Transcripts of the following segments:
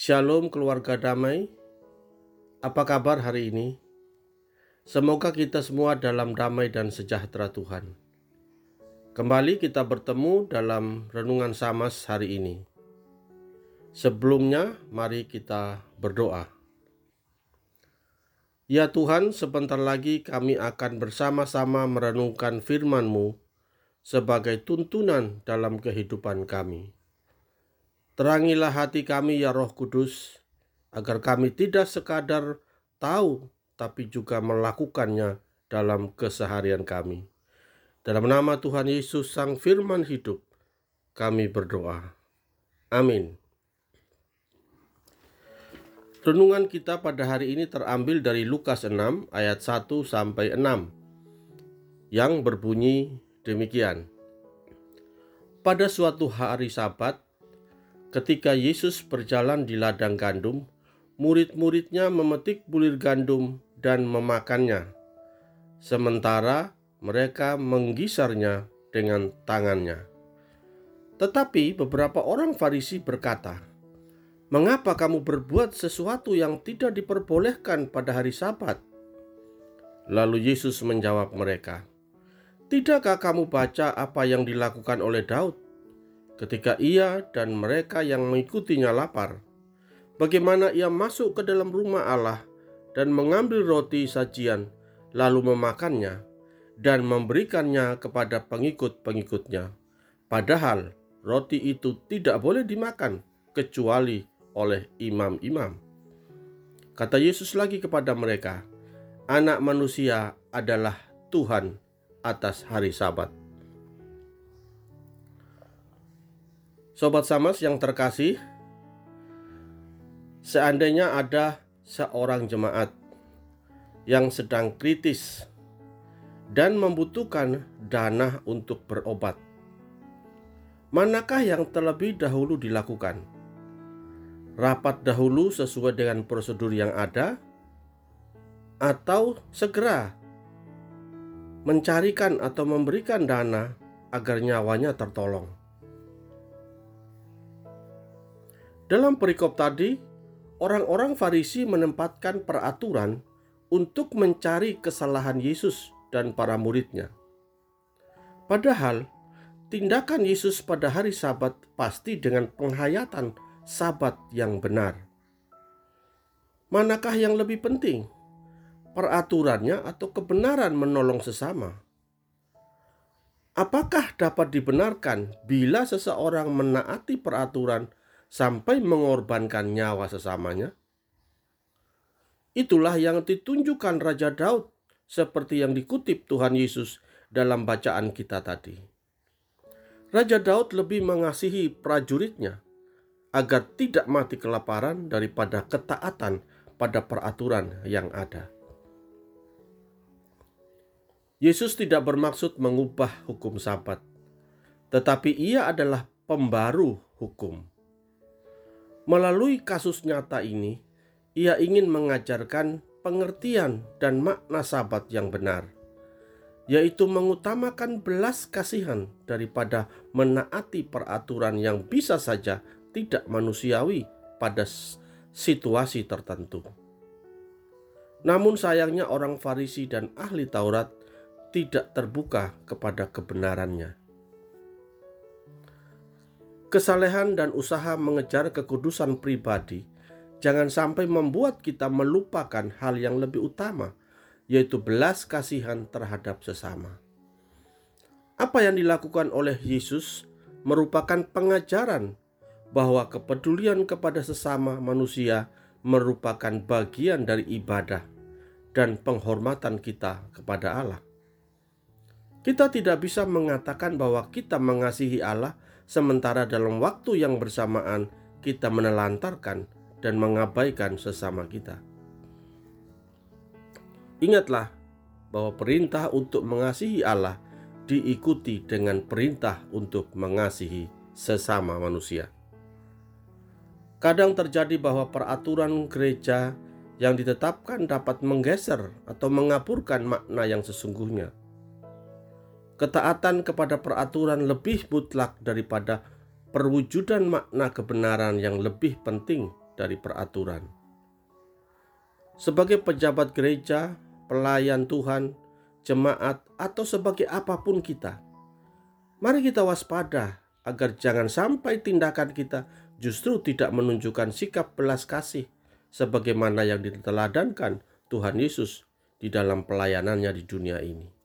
Shalom keluarga damai. Apa kabar hari ini? Semoga kita semua dalam damai dan sejahtera Tuhan. Kembali kita bertemu dalam renungan Samas hari ini. Sebelumnya, mari kita berdoa. Ya Tuhan, sebentar lagi kami akan bersama-sama merenungkan firman-Mu sebagai tuntunan dalam kehidupan kami. Terangilah hati kami ya Roh Kudus, agar kami tidak sekadar tahu tapi juga melakukannya dalam keseharian kami. Dalam nama Tuhan Yesus Sang Firman Hidup, kami berdoa. Amin. Renungan kita pada hari ini terambil dari Lukas 6 ayat 1 sampai 6 yang berbunyi demikian. Pada suatu hari Sabat, ketika Yesus berjalan di ladang gandum, murid-muridnya memetik bulir gandum dan memakannya. Sementara mereka menggisarnya dengan tangannya. Tetapi beberapa orang Farisi berkata, Mengapa kamu berbuat sesuatu yang tidak diperbolehkan pada hari Sabat? Lalu Yesus menjawab mereka, "Tidakkah kamu baca apa yang dilakukan oleh Daud ketika ia dan mereka yang mengikutinya lapar? Bagaimana ia masuk ke dalam rumah Allah dan mengambil roti sajian, lalu memakannya dan memberikannya kepada pengikut-pengikutnya, padahal roti itu tidak boleh dimakan kecuali oleh imam-imam. Kata Yesus lagi kepada mereka, "Anak manusia adalah Tuhan atas hari Sabat." Sobat Samas yang terkasih, seandainya ada seorang jemaat yang sedang kritis dan membutuhkan dana untuk berobat, manakah yang terlebih dahulu dilakukan? rapat dahulu sesuai dengan prosedur yang ada, atau segera mencarikan atau memberikan dana agar nyawanya tertolong. Dalam perikop tadi, orang-orang Farisi menempatkan peraturan untuk mencari kesalahan Yesus dan para muridnya. Padahal, tindakan Yesus pada hari Sabat pasti dengan penghayatan sabat yang benar. Manakah yang lebih penting? Peraturannya atau kebenaran menolong sesama? Apakah dapat dibenarkan bila seseorang menaati peraturan sampai mengorbankan nyawa sesamanya? Itulah yang ditunjukkan Raja Daud seperti yang dikutip Tuhan Yesus dalam bacaan kita tadi. Raja Daud lebih mengasihi prajuritnya agar tidak mati kelaparan daripada ketaatan pada peraturan yang ada. Yesus tidak bermaksud mengubah hukum Sabat, tetapi Ia adalah pembaru hukum. Melalui kasus nyata ini, Ia ingin mengajarkan pengertian dan makna Sabat yang benar, yaitu mengutamakan belas kasihan daripada menaati peraturan yang bisa saja tidak manusiawi pada situasi tertentu. Namun sayangnya orang Farisi dan ahli Taurat tidak terbuka kepada kebenarannya. Kesalehan dan usaha mengejar kekudusan pribadi jangan sampai membuat kita melupakan hal yang lebih utama, yaitu belas kasihan terhadap sesama. Apa yang dilakukan oleh Yesus merupakan pengajaran bahwa kepedulian kepada sesama manusia merupakan bagian dari ibadah dan penghormatan kita kepada Allah. Kita tidak bisa mengatakan bahwa kita mengasihi Allah sementara dalam waktu yang bersamaan kita menelantarkan dan mengabaikan sesama kita. Ingatlah bahwa perintah untuk mengasihi Allah diikuti dengan perintah untuk mengasihi sesama manusia. Kadang terjadi bahwa peraturan gereja yang ditetapkan dapat menggeser atau mengaburkan makna yang sesungguhnya. Ketaatan kepada peraturan lebih mutlak daripada perwujudan makna kebenaran yang lebih penting dari peraturan. Sebagai pejabat gereja, pelayan Tuhan, jemaat, atau sebagai apa pun kita, mari kita waspada agar jangan sampai tindakan kita justru tidak menunjukkan sikap belas kasih sebagaimana yang diteladankan Tuhan Yesus di dalam pelayanannya di dunia ini.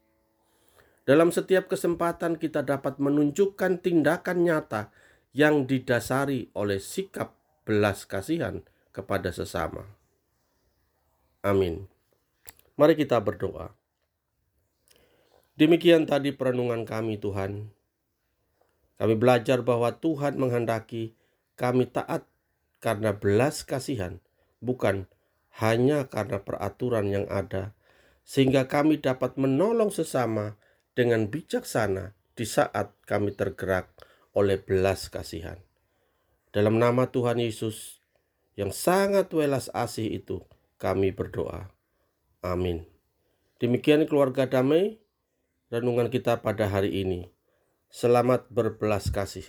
Dalam setiap kesempatan kita dapat menunjukkan tindakan nyata yang didasari oleh sikap belas kasihan kepada sesama. Amin. Mari kita berdoa. Demikian tadi perenungan kami Tuhan. Kami belajar bahwa Tuhan menghendaki kami taat karena belas kasihan, bukan hanya karena peraturan yang ada, sehingga kami dapat menolong sesama dengan bijaksana di saat kami tergerak oleh belas kasihan. Dalam nama Tuhan Yesus yang sangat welas asih itu, kami berdoa. Amin. Demikian keluarga damai renungan kita pada hari ini. Selamat berbelas kasih.